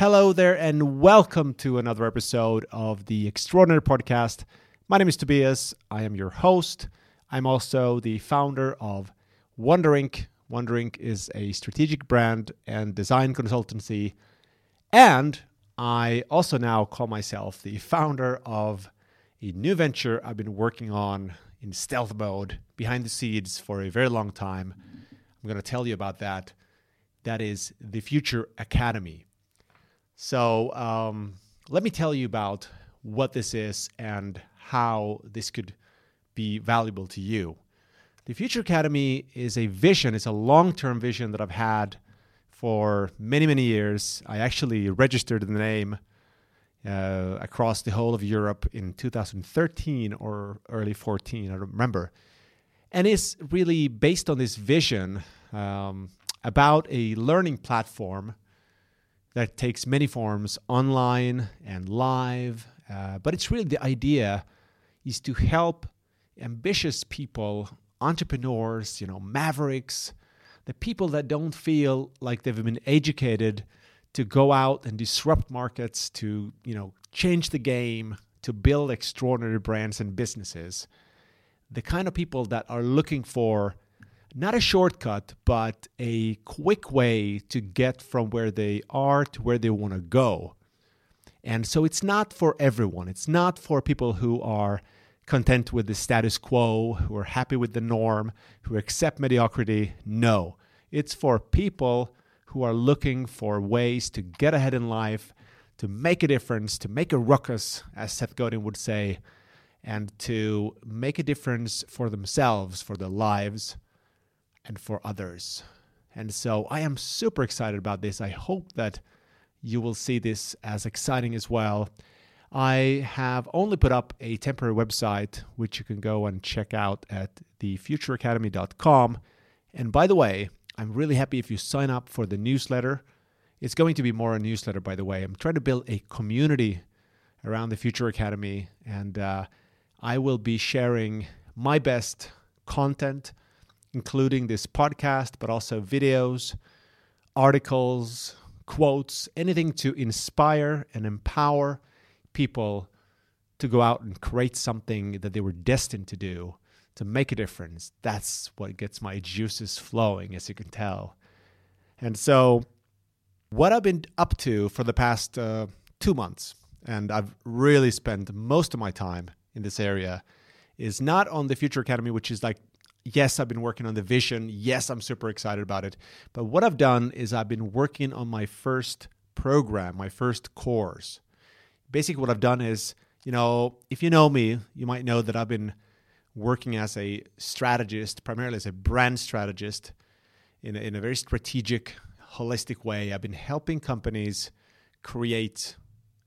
Hello there, and welcome to another episode of the Extraordinary Podcast. My name is Tobias. I am your host. I'm also the founder of Wonderink. Wonderink is a strategic brand and design consultancy. And I also now call myself the founder of a new venture I've been working on in stealth mode behind the scenes for a very long time. I'm going to tell you about that. That is the Future Academy. So, um, let me tell you about what this is and how this could be valuable to you. The Future Academy is a vision, it's a long term vision that I've had for many, many years. I actually registered the name uh, across the whole of Europe in 2013 or early 14, I don't remember. And it's really based on this vision um, about a learning platform that takes many forms online and live. Uh, but it's really the idea is to help ambitious people, entrepreneurs, you know, mavericks, the people that don't feel like they've been educated to go out and disrupt markets, to, you know, change the game, to build extraordinary brands and businesses. The kind of people that are looking for not a shortcut, but a quick way to get from where they are to where they want to go. And so it's not for everyone. It's not for people who are content with the status quo, who are happy with the norm, who accept mediocrity. No, it's for people who are looking for ways to get ahead in life, to make a difference, to make a ruckus, as Seth Godin would say, and to make a difference for themselves, for their lives, and for others. And so I am super excited about this. I hope that you will see this as exciting as well. I have only put up a temporary website, which you can go and check out at thefutureacademy.com. And by the way, I'm really happy if you sign up for the newsletter. It's going to be more a newsletter, by the way. I'm trying to build a community around the Future Academy, and uh, I will be sharing my best content, including this podcast, but also videos, articles, quotes, anything to inspire and empower people to go out and create something that they were destined to do, to make a difference. That's what gets my juices flowing, as you can tell. And so, what I've been up to for the past uh, two months, and I've really spent most of my time in this area, is not on the Future Academy, which is like, yes, I've been working on the vision. Yes, I'm super excited about it. But what I've done is I've been working on my first program, my first course basically what I've done is, you know, if you know me, you might know that I've been working as a strategist, primarily as a brand strategist, in a, in a very strategic, holistic way. I've been helping companies create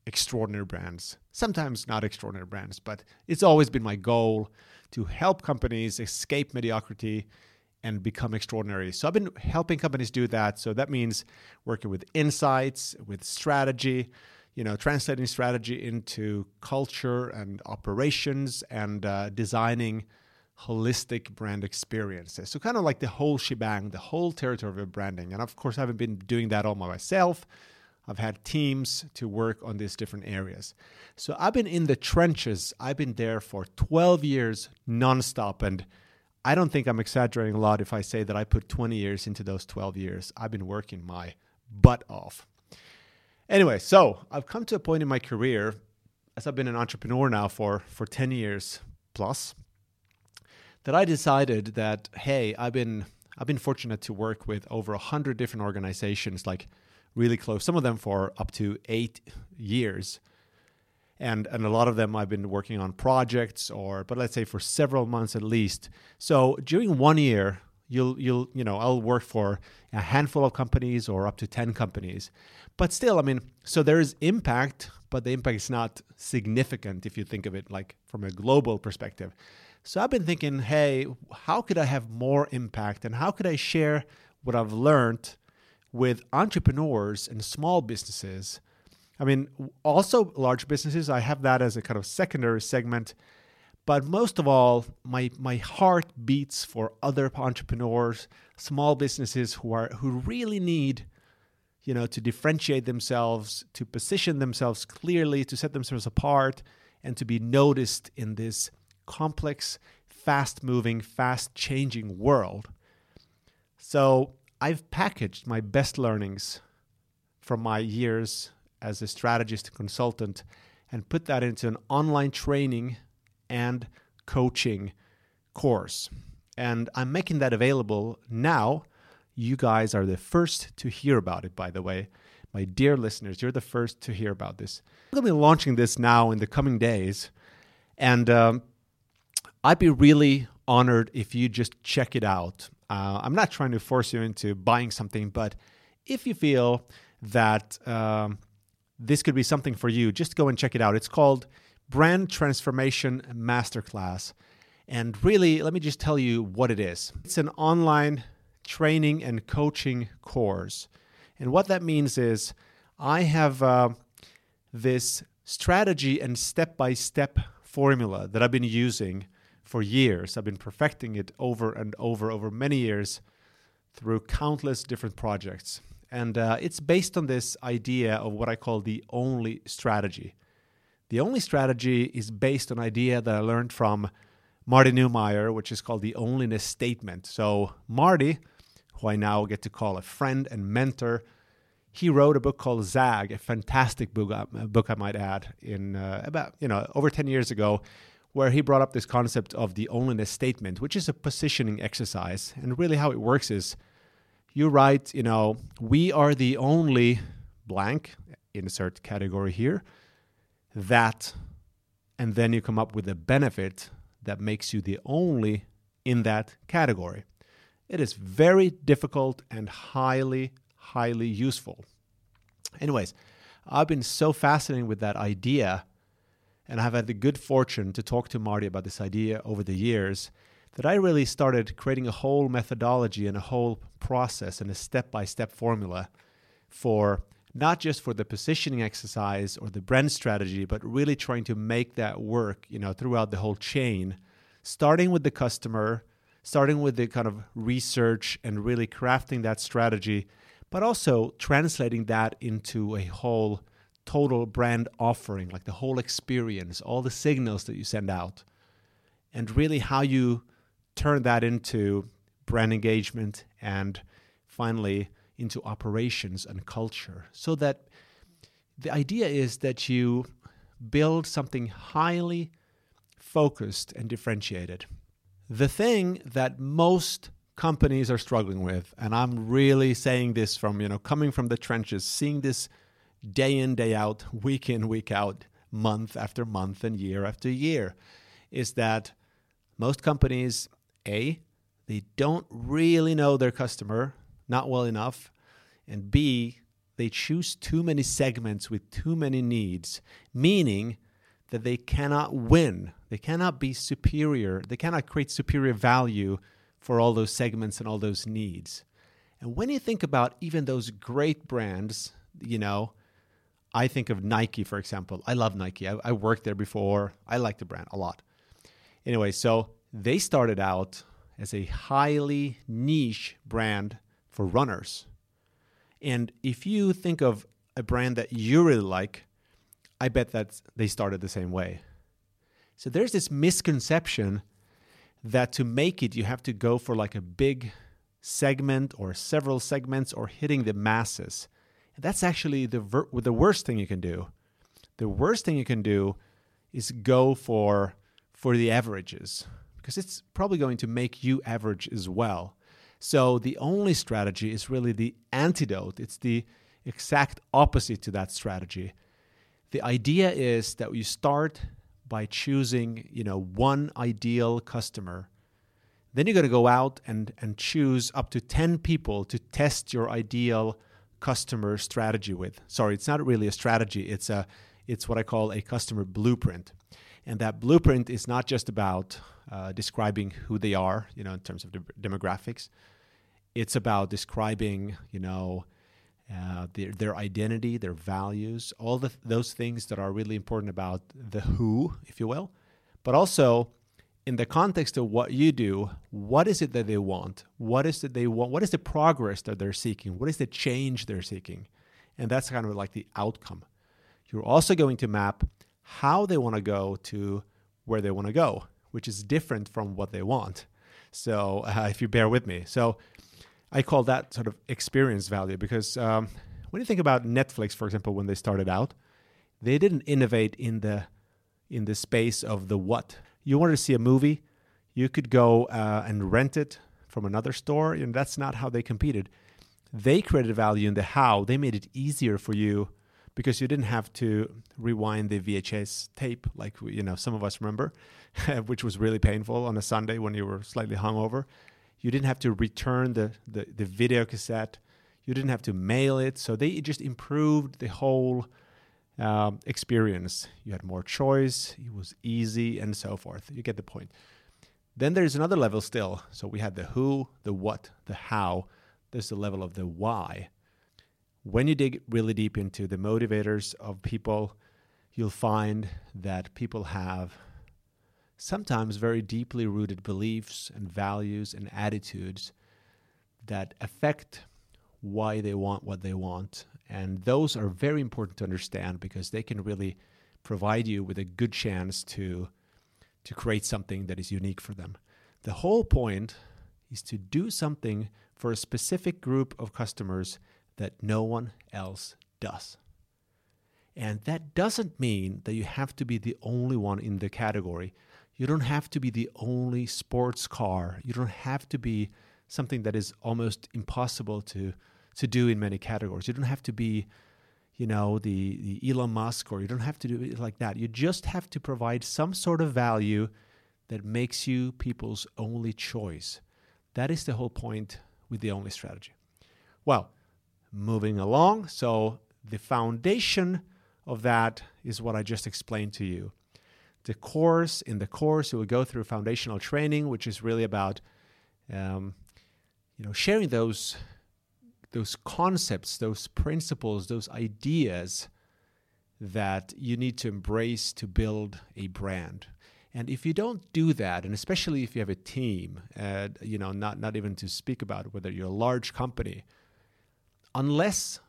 extraordinary brands. Sometimes not extraordinary brands, but it's always been my goal to help companies escape mediocrity and become extraordinary. So I've been helping companies do that. So that means working with insights, with strategy, you know, translating strategy into culture and operations and uh, designing holistic brand experiences. So kind of like the whole shebang, the whole territory of branding. And of course, I haven't been doing that all by myself. I've had teams to work on these different areas. So I've been in the trenches. I've been there for 12 years nonstop. And I don't think I'm exaggerating a lot if I say that I put 20 years into those 12 years. I've been working my butt off. Anyway, so I've come to a point in my career, as I've been an entrepreneur now for, for 10 years plus, that I decided that, hey, I've been I've been fortunate to work with over a hundred different organizations, like really close, some of them for up to eight years. And, and a lot of them I've been working on projects or but let's say for several months at least. So during one year, you'll you'll you know I'll work for a handful of companies or up to 10 companies but still, I mean, so there is impact, but the impact is not significant if you think of it like from a global perspective. So I've been thinking, hey, how could I have more impact and how could I share what I've learned with entrepreneurs and small businesses? I mean, also large businesses, I have that as a kind of secondary segment. But most of all, my, my heart beats for other entrepreneurs, small businesses who are who really need you know, to differentiate themselves, to position themselves clearly, to set themselves apart, and to be noticed in this complex, fast moving, fast changing world. So I've packaged my best learnings from my years as a strategist and consultant and put that into an online training and coaching course. And I'm making that available now. You guys are the first to hear about it, by the way. My dear listeners, you're the first to hear about this. I'm going to be launching this now in the coming days. And um, I'd be really honored if you just check it out. Uh, I'm not trying to force you into buying something, but if you feel that um, this could be something for you, just go and check it out. It's called Brand Transformation Masterclass. And really, let me just tell you what it is it's an online training and coaching course. And what that means is I have uh, this strategy and step by step formula that I've been using for years. I've been perfecting it over and over over many years through countless different projects. And uh, it's based on this idea of what I call the only strategy. The only strategy is based on an idea that I learned from Marty Neumeier, which is called the onlyness statement. So, Marty, who I now get to call a friend and mentor, he wrote a book called Zag, a fantastic book, uh, book I might add, in uh, about, you know, over 10 years ago, where he brought up this concept of the onlyness statement, which is a positioning exercise. And really, how it works is you write, you know, we are the only blank, insert category here, that, and then you come up with a benefit that makes you the only in that category. It is very difficult and highly, highly useful. Anyways, I've been so fascinated with that idea, and I've had the good fortune to talk to Marty about this idea over the years that I really started creating a whole methodology and a whole process and a step by step formula for not just for the positioning exercise or the brand strategy, but really trying to make that work, you know, throughout the whole chain, starting with the customer, starting with the kind of research and really crafting that strategy, but also translating that into a whole total brand offering, like the whole experience, all the signals that you send out, and really how you turn that into brand engagement and finally into operations and culture so that the idea is that you build something highly focused and differentiated. The thing that most companies are struggling with, and I'm really saying this from, you know, coming from the trenches, seeing this day in, day out, week in, week out, month after month, and year after year, is that most companies, A, they don't really know their customer not well enough, and B, they choose too many segments with too many needs, meaning that they cannot win. They cannot be superior. They cannot create superior value for all those segments and all those needs. And when you think about even those great brands, you know, I think of Nike, for example. I love Nike. I, I worked there before. I like the brand a lot. Anyway, so they started out as a highly niche brand for runners. And if you think of a brand that you really like, I bet that they started the same way. So there's this misconception that to make it, you have to go for like a big segment or several segments or hitting the masses. That's actually the, ver- the worst thing you can do. The worst thing you can do is go for for the averages because it's probably going to make you average as well. So the only strategy is really the antidote. It's the exact opposite to that strategy. The idea is that you start by choosing, you know, one ideal customer. Then you're going to go out and, and choose up to 10 people to test your ideal customer strategy with. Sorry, it's not really a strategy. It's a it's what I call a customer blueprint. And that blueprint is not just about uh, describing who they are, you know, in terms of the demographics, it's about describing, you know, uh, their, their identity, their values, all the, those things that are really important about the who, if you will. But also, in the context of what you do, what is it that they want? What is it they want? What is the progress that they're seeking? What is the change they're seeking? And that's kind of like the outcome. You're also going to map how they want to go to where they want to go, which is different from what they want. So, uh, if you bear with me, so I call that sort of experience value because um, when you think about Netflix, for example, when they started out, they didn't innovate in the in the space of the what. You wanted to see a movie, you could go uh, and rent it from another store, and that's not how they competed. They created value in the how. They made it easier for you because you didn't have to rewind the VHS tape like you know some of us remember, which was really painful on a Sunday when you were slightly hungover. You didn't have to return the, the, the video cassette. You didn't have to mail it. So they just improved the whole um, experience. You had more choice, it was easy, and so forth. You get the point. Then there's another level still. So we had the who, the what, the how. There's the level of the why. When you dig really deep into the motivators of people, you'll find that people have sometimes very deeply rooted beliefs and values and attitudes that affect why they want what they want. And those are very important to understand because they can really provide you with a good chance to, to create something that is unique for them. The whole point is to do something for a specific group of customers that no one else does. And that doesn't mean that you have to be the only one in the category you don't have to be the only sports car. You don't have to be something that is almost impossible to to do in many categories. You don't have to be, you know, the, the Elon Musk or you don't have to do it like that. You just have to provide some sort of value that makes you people's only choice. That is the whole point with the only strategy. Well, moving along. So the foundation of that is what I just explained to you the course. In the course, you will go through foundational training, which is really about um, you know sharing those those concepts, those principles, those ideas that you need to embrace to build a brand. And if you don't do that, and especially if you have a team, uh, you know, not not even to speak about whether you're a large company, unless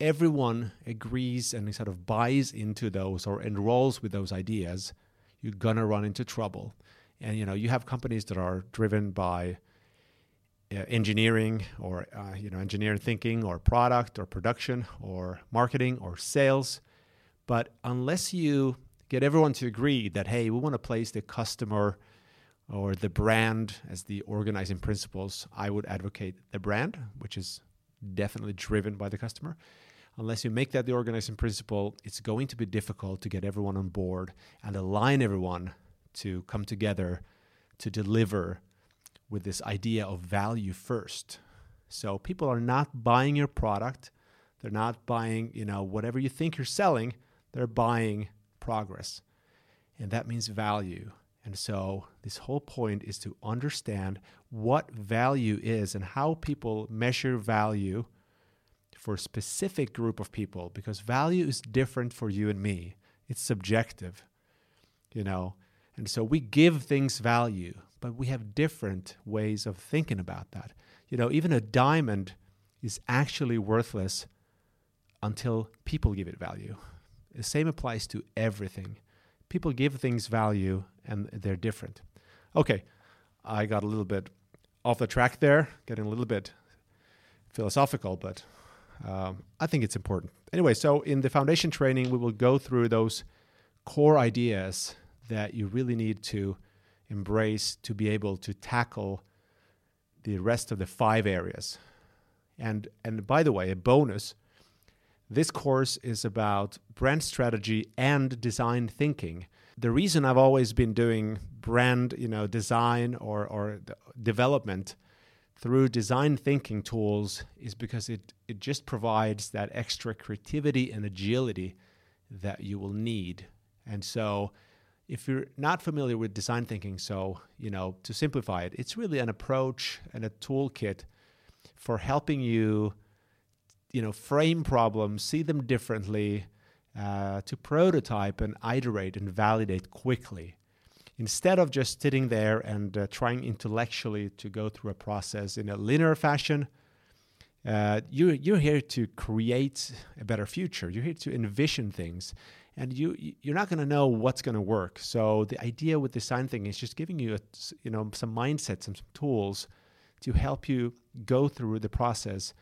everyone agrees and sort of buys into those or enrolls with those ideas, you're gonna run into trouble. And you know, you have companies that are driven by engineering or uh, you know engineering thinking or product or production or marketing or sales. But unless you get everyone to agree that hey we want to place the customer or the brand as the organizing principles i would advocate the brand which is definitely driven by the customer. Unless you make that the organizing principle, it's going to be difficult to get everyone on board and align everyone to come together to deliver with this idea of value first. So people are not buying your product, they're not buying, you know, whatever you think you're selling, they're buying progress. And that means value. And so this whole point is to understand what value is and how people measure value for a specific group of people because value is different for you and me. It's subjective, you know. And so we give things value, but we have different ways of thinking about that. You know, even a diamond is actually worthless until people give it value. The same applies to everything. People give things value and they're different. Okay, I got a little bit off the track there, getting a little bit philosophical, but um, I think it's important. Anyway, so in the foundation training, we will go through those core ideas that you really need to embrace to be able to tackle the rest of the five areas. And and by the way, a bonus, this course is about brand strategy and design thinking. The reason I've always been doing brand, you know, design or or development through design thinking tools is because it, it just provides that extra creativity and agility that you will need. And so, if you're not familiar with design thinking, so, you know, to simplify it, it's really an approach and a toolkit for helping you, you know, frame problems, see them differently, uh, to prototype and iterate and validate quickly. instead of just sitting there and uh, trying intellectually to go through a process in a linear fashion, uh, you, you're here to create a better future. You're here to envision things, and you you're not going to know what's going to work. So the idea with design thinking is just giving you a, you know some mindsets and some tools to help you go through the process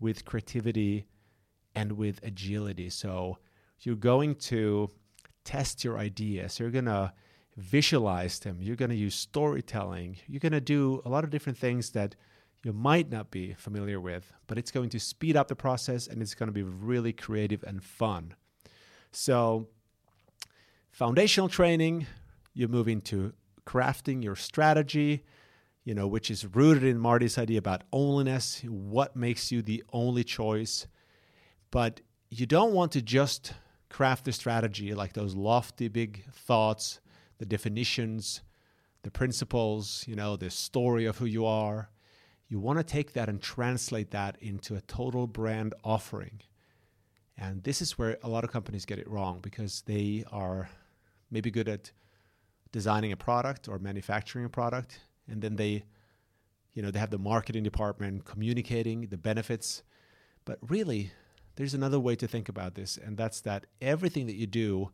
with creativity and with agility. So you're going to test your ideas. You're going to visualize them. You're going to use storytelling. You're going to do a lot of different things that you might not be familiar with, but it's going to speed up the process and it's going to be really creative and fun. So, foundational training, you move into crafting your strategy, you know, which is rooted in Marty's idea about onlyness, what makes you the only choice. But you don't want to just craft the strategy like those lofty big thoughts, the definitions, the principles, you know, the story of who you are you want to take that and translate that into a total brand offering. And this is where a lot of companies get it wrong because they are maybe good at designing a product or manufacturing a product and then they you know they have the marketing department communicating the benefits but really there's another way to think about this and that's that everything that you do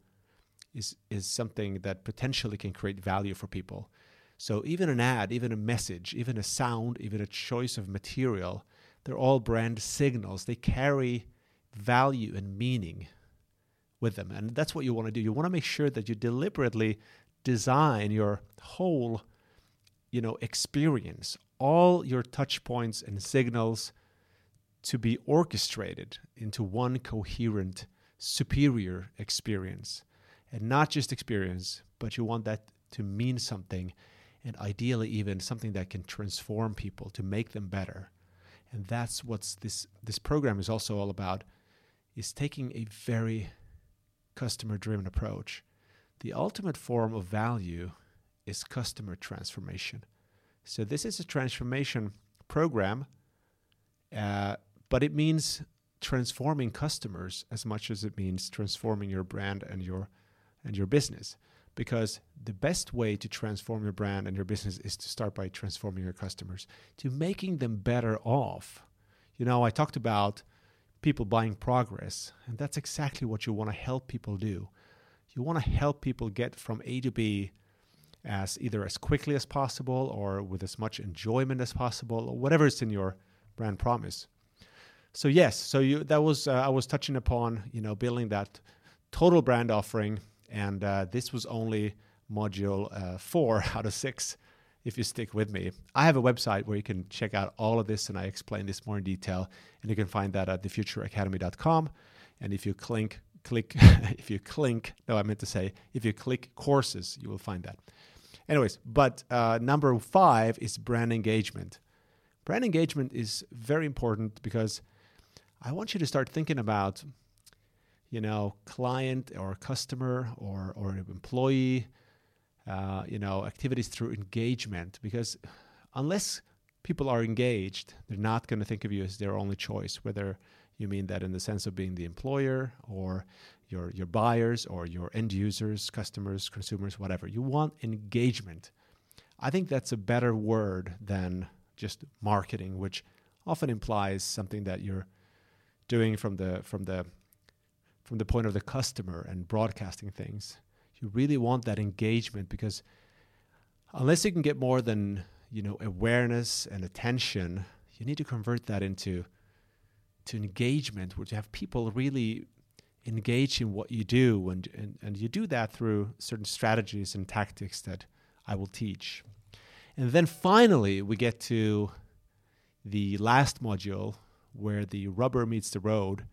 is is something that potentially can create value for people so even an ad, even a message, even a sound, even a choice of material, they're all brand signals. They carry value and meaning with them. And that's what you want to do. You want to make sure that you deliberately design your whole you know experience, all your touch points and signals to be orchestrated into one coherent superior experience. And not just experience, but you want that to mean something and ideally even something that can transform people to make them better. And that's what this this program is also all about is taking a very customer driven approach. The ultimate form of value is customer transformation. So this is a transformation program, uh, but it means transforming customers as much as it means transforming your brand and your and your business because the best way to transform your brand and your business is to start by transforming your customers to making them better off you know i talked about people buying progress and that's exactly what you want to help people do. You want to help people get from a to b as either as quickly as possible or with as much enjoyment as possible or whatever is in your brand promise. So yes so you that was uh, i was touching upon you know building that total brand offering and uh, this was only module uh, four out of six if you stick with me. I have a website where you can check out all of this and I explain this more in detail. And you can find that at thefutureacademy.com. And if you click, click, if you click, no, I meant to say, if you click courses, you will find that. Anyways, but uh, number five is brand engagement. Brand engagement is very important because I want you to start thinking about you know, client or customer or, or employee, uh, you know, activities through engagement. Because unless people are engaged, they're not going to think of you as their only choice, whether you mean that in the sense of being the employer or your, your buyers or your end users, customers, consumers, whatever. You want engagement. I think that's a better word than just marketing, which often implies something that you're doing from the from the from the point of the customer and broadcasting things. You really want that engagement because unless you can get more than you know awareness and attention, you need to convert that into to engagement, where you have people really engage in what you do, and, and and you do that through certain strategies and tactics that I will teach. And then finally, we get to the last module where the rubber meets the road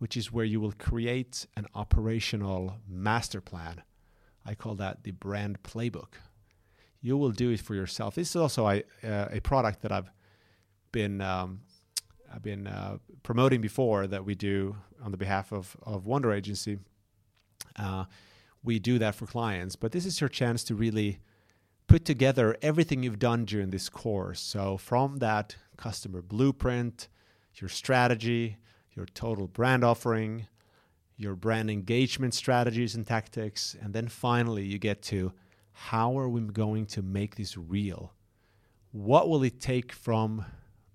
which is where you will create an operational master plan. I call that the brand playbook. You will do it for yourself. This is also a, uh, a product that I've been um, I've been uh, promoting before that we do on the behalf of of Wonder Agency. Uh, we do that for clients, but this is your chance to really put together everything you've done during this course. So from that customer blueprint, your strategy, your total brand offering, your brand engagement strategies and tactics, and then finally you get to how are we going to make this real? What will it take from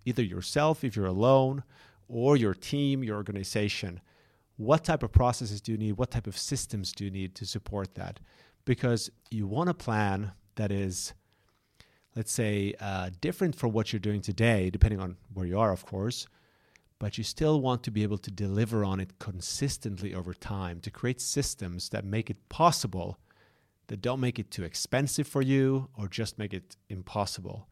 either yourself if you're alone or your team, your organization? What type of processes do you need? What type of systems do you need to support that? Because you want a plan that is, let's say, uh, different from what you're doing today, depending on where you are, of course, but you still want to be able to deliver on it consistently over time to create systems that make it possible, that don't make it too expensive for you or just make it impossible.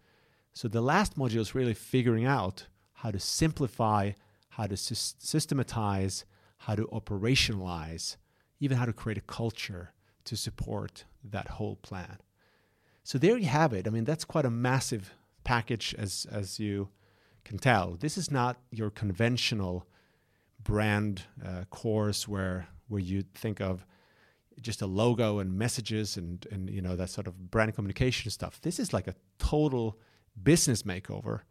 So the last module is really figuring out how to simplify, how to sy- systematize, how to operationalize, even how to create a culture to support that whole plan. So there you have it. I mean, that's quite a massive package as as you can tell. This is not your conventional brand uh, course where where you think of just a logo and messages and and you know that sort of brand communication stuff. This is like a total business makeover.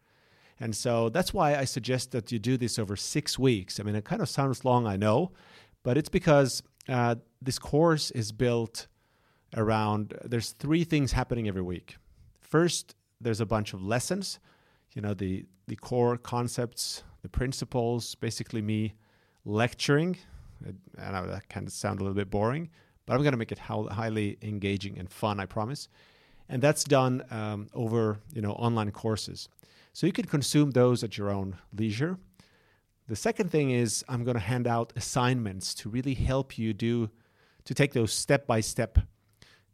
And so that's why I suggest that you do this over six weeks. I mean, it kind of sounds long, I know, but it's because uh, this course is built around there's three things happening every week. First, there's a bunch of lessons, you know, the the core concepts, the principles, basically me lecturing. I know that kind of sound a little bit boring, but I'm going to make it highly engaging and fun, I promise. And that's done um, over, you know, online courses. So you can consume those at your own leisure. The second thing is I'm going to hand out assignments to really help you do to take those step by step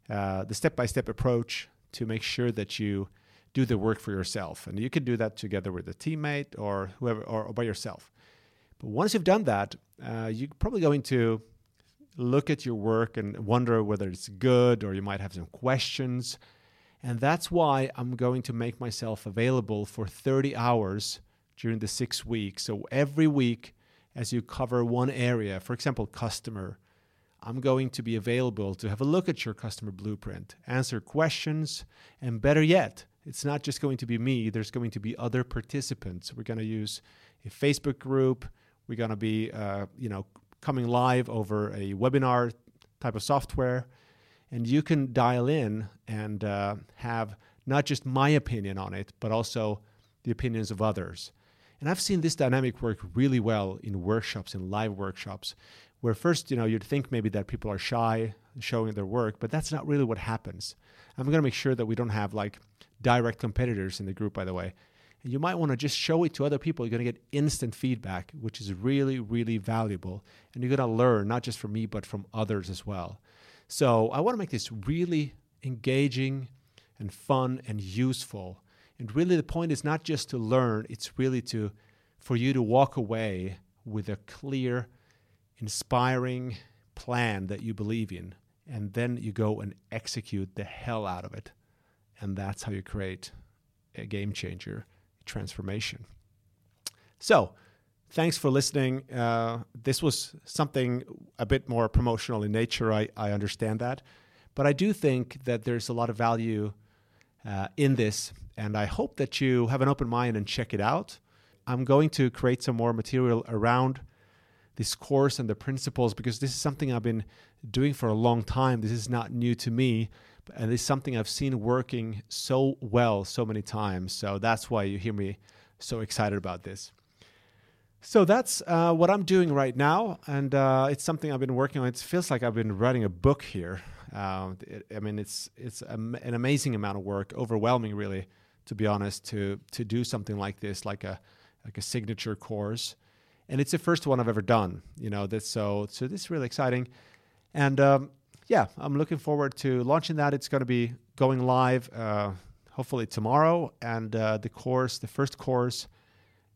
the step by step approach to make sure that you do the work for yourself. And you can do that together with a teammate or whoever or, or by yourself. But once you've done that, uh, you're probably going to look at your work and wonder whether it's good or you might have some questions. And that's why I'm going to make myself available for 30 hours during the six weeks. So every week, as you cover one area, for example, customer, I'm going to be available to have a look at your customer blueprint, answer questions, and better yet, it's not just going to be me, there's going to be other participants. We're going to use a Facebook group. We're going to be, uh, you know, coming live over a webinar type of software. And you can dial in and uh, have not just my opinion on it, but also the opinions of others. And I've seen this dynamic work really well in workshops, in live workshops, where first, you know, you'd think maybe that people are shy showing their work, but that's not really what happens. I'm going to make sure that we don't have like direct competitors in the group, by the way. And you might want to just show it to other people. You're going to get instant feedback, which is really, really valuable. And you're going to learn, not just from me, but from others as well. So I want to make this really engaging and fun and useful. And really, the point is not just to learn, it's really to for you to walk away with a clear inspiring plan that you believe in, and then you go and execute the hell out of it. And that's how you create a game changer transformation. So, thanks for listening. Uh, this was something a bit more promotional in nature. I, I understand that. But I do think that there's a lot of value uh, in this. And I hope that you have an open mind and check it out. I'm going to create some more material around this course and the principles because this is something I've been doing for a long time. This is not new to me, and it's something I've seen working so well so many times. So that's why you hear me so excited about this. So that's uh, what I'm doing right now, and uh, it's something I've been working on. It feels like I've been writing a book here. Uh, it, I mean, it's it's an amazing amount of work, overwhelming, really, to be honest, to to do something like this, like a like a signature course and it's the first one I've ever done. You know, this so so this is really exciting, and um, yeah, I'm looking forward to launching that. It's going to be going live uh, hopefully tomorrow, and uh, the course, the first course,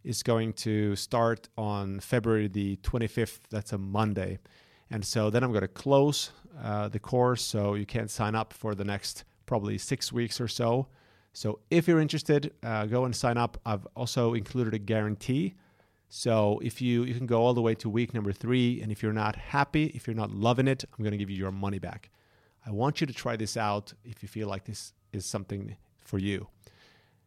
is going to start on February the 25th. That's a Monday, and so then I'm going to close uh, the course, so you can't sign up for the next probably six weeks or so. So if you're interested, uh, go and sign up. I've also included a guarantee so if you you can go all the way to week number three, and if you're not happy, if you're not loving it, I'm going to give you your money back. I want you to try this out if you feel like this is something for you.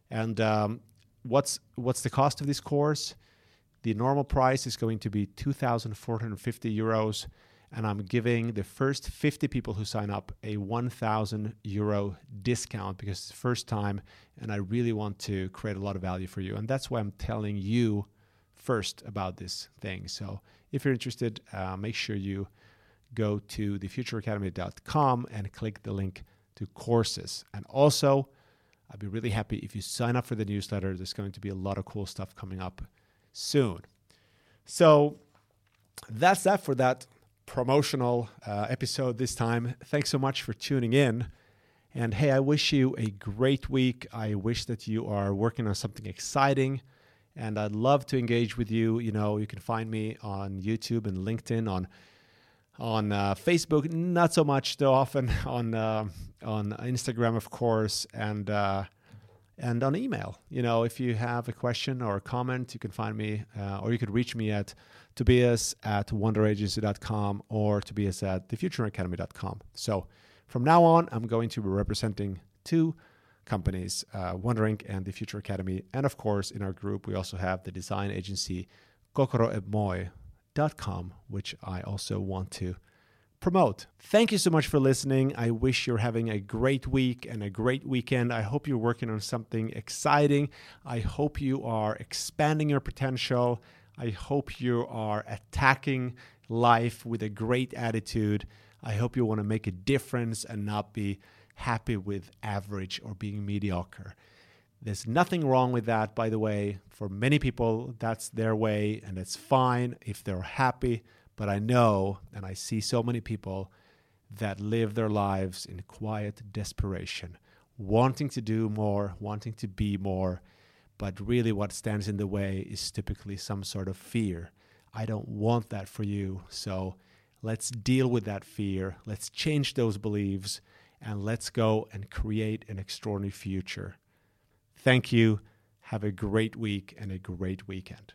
And um, what's what's the cost of this course? The normal price is going to be 2,450 euros, and I'm giving the first 50 people who sign up a 1,000 euro discount because it's the first time, and I really want to create a lot of value for you. And that's why I'm telling you first about this thing. So if you're interested, uh, make sure you go to thefutureacademy.com and click the link to courses. And also, I'd be really happy if you sign up for the newsletter. There's going to be a lot of cool stuff coming up soon. So that's that for that promotional uh, episode this time. Thanks so much for tuning in. And hey, I wish you a great week. I wish that you are working on something exciting. And I'd love to engage with you. You know, you can find me on YouTube and LinkedIn, on on uh, Facebook, not so much though. Often on uh, on Instagram, of course, and uh, and on email. You know, if you have a question or a comment, you can find me, uh, or you could reach me at Tobias at wonderagency.com or Tobias at thefutureacademy.com. So from now on, I'm going to be representing two companies, uh, Wondering and the Future Academy. And of course, in our group, we also have the design agency kokoromoi.com, which I also want to promote. Thank you so much for listening. I wish you're having a great week and a great weekend. I hope you're working on something exciting. I hope you are expanding your potential. I hope you are attacking life with a great attitude. I hope you want to make a difference and not be happy with average or being mediocre. There's nothing wrong with that, by the way. For many people, that's their way, and it's fine if they're happy. But I know, and I see so many people that live their lives in quiet desperation, wanting to do more, wanting to be more, but really, what stands in the way is typically some sort of fear. I don't want that for you. So let's deal with that fear. Let's change those beliefs and let's go and create an extraordinary future. Thank you. Have a great week and a great weekend.